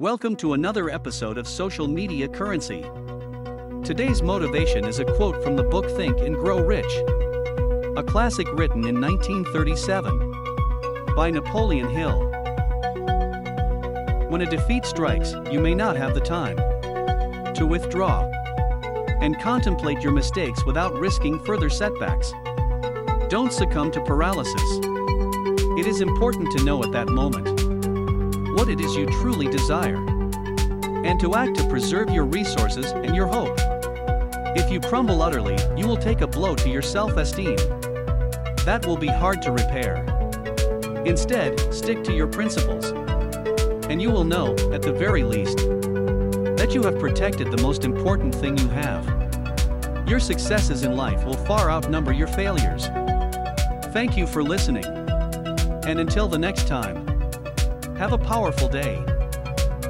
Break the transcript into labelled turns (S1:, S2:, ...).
S1: Welcome to another episode of Social Media Currency. Today's motivation is a quote from the book Think and Grow Rich, a classic written in 1937 by Napoleon Hill. When a defeat strikes, you may not have the time to withdraw and contemplate your mistakes without risking further setbacks. Don't succumb to paralysis. It is important to know at that moment what it is you truly desire, and to act to preserve your resources and your hope. If you crumble utterly, you will take a blow to your self esteem. That will be hard to repair. Instead, stick to your principles. And you will know, at the very least, that you have protected the most important thing you have. Your successes in life will far outnumber your failures. Thank you for listening. And until the next time, have a powerful day.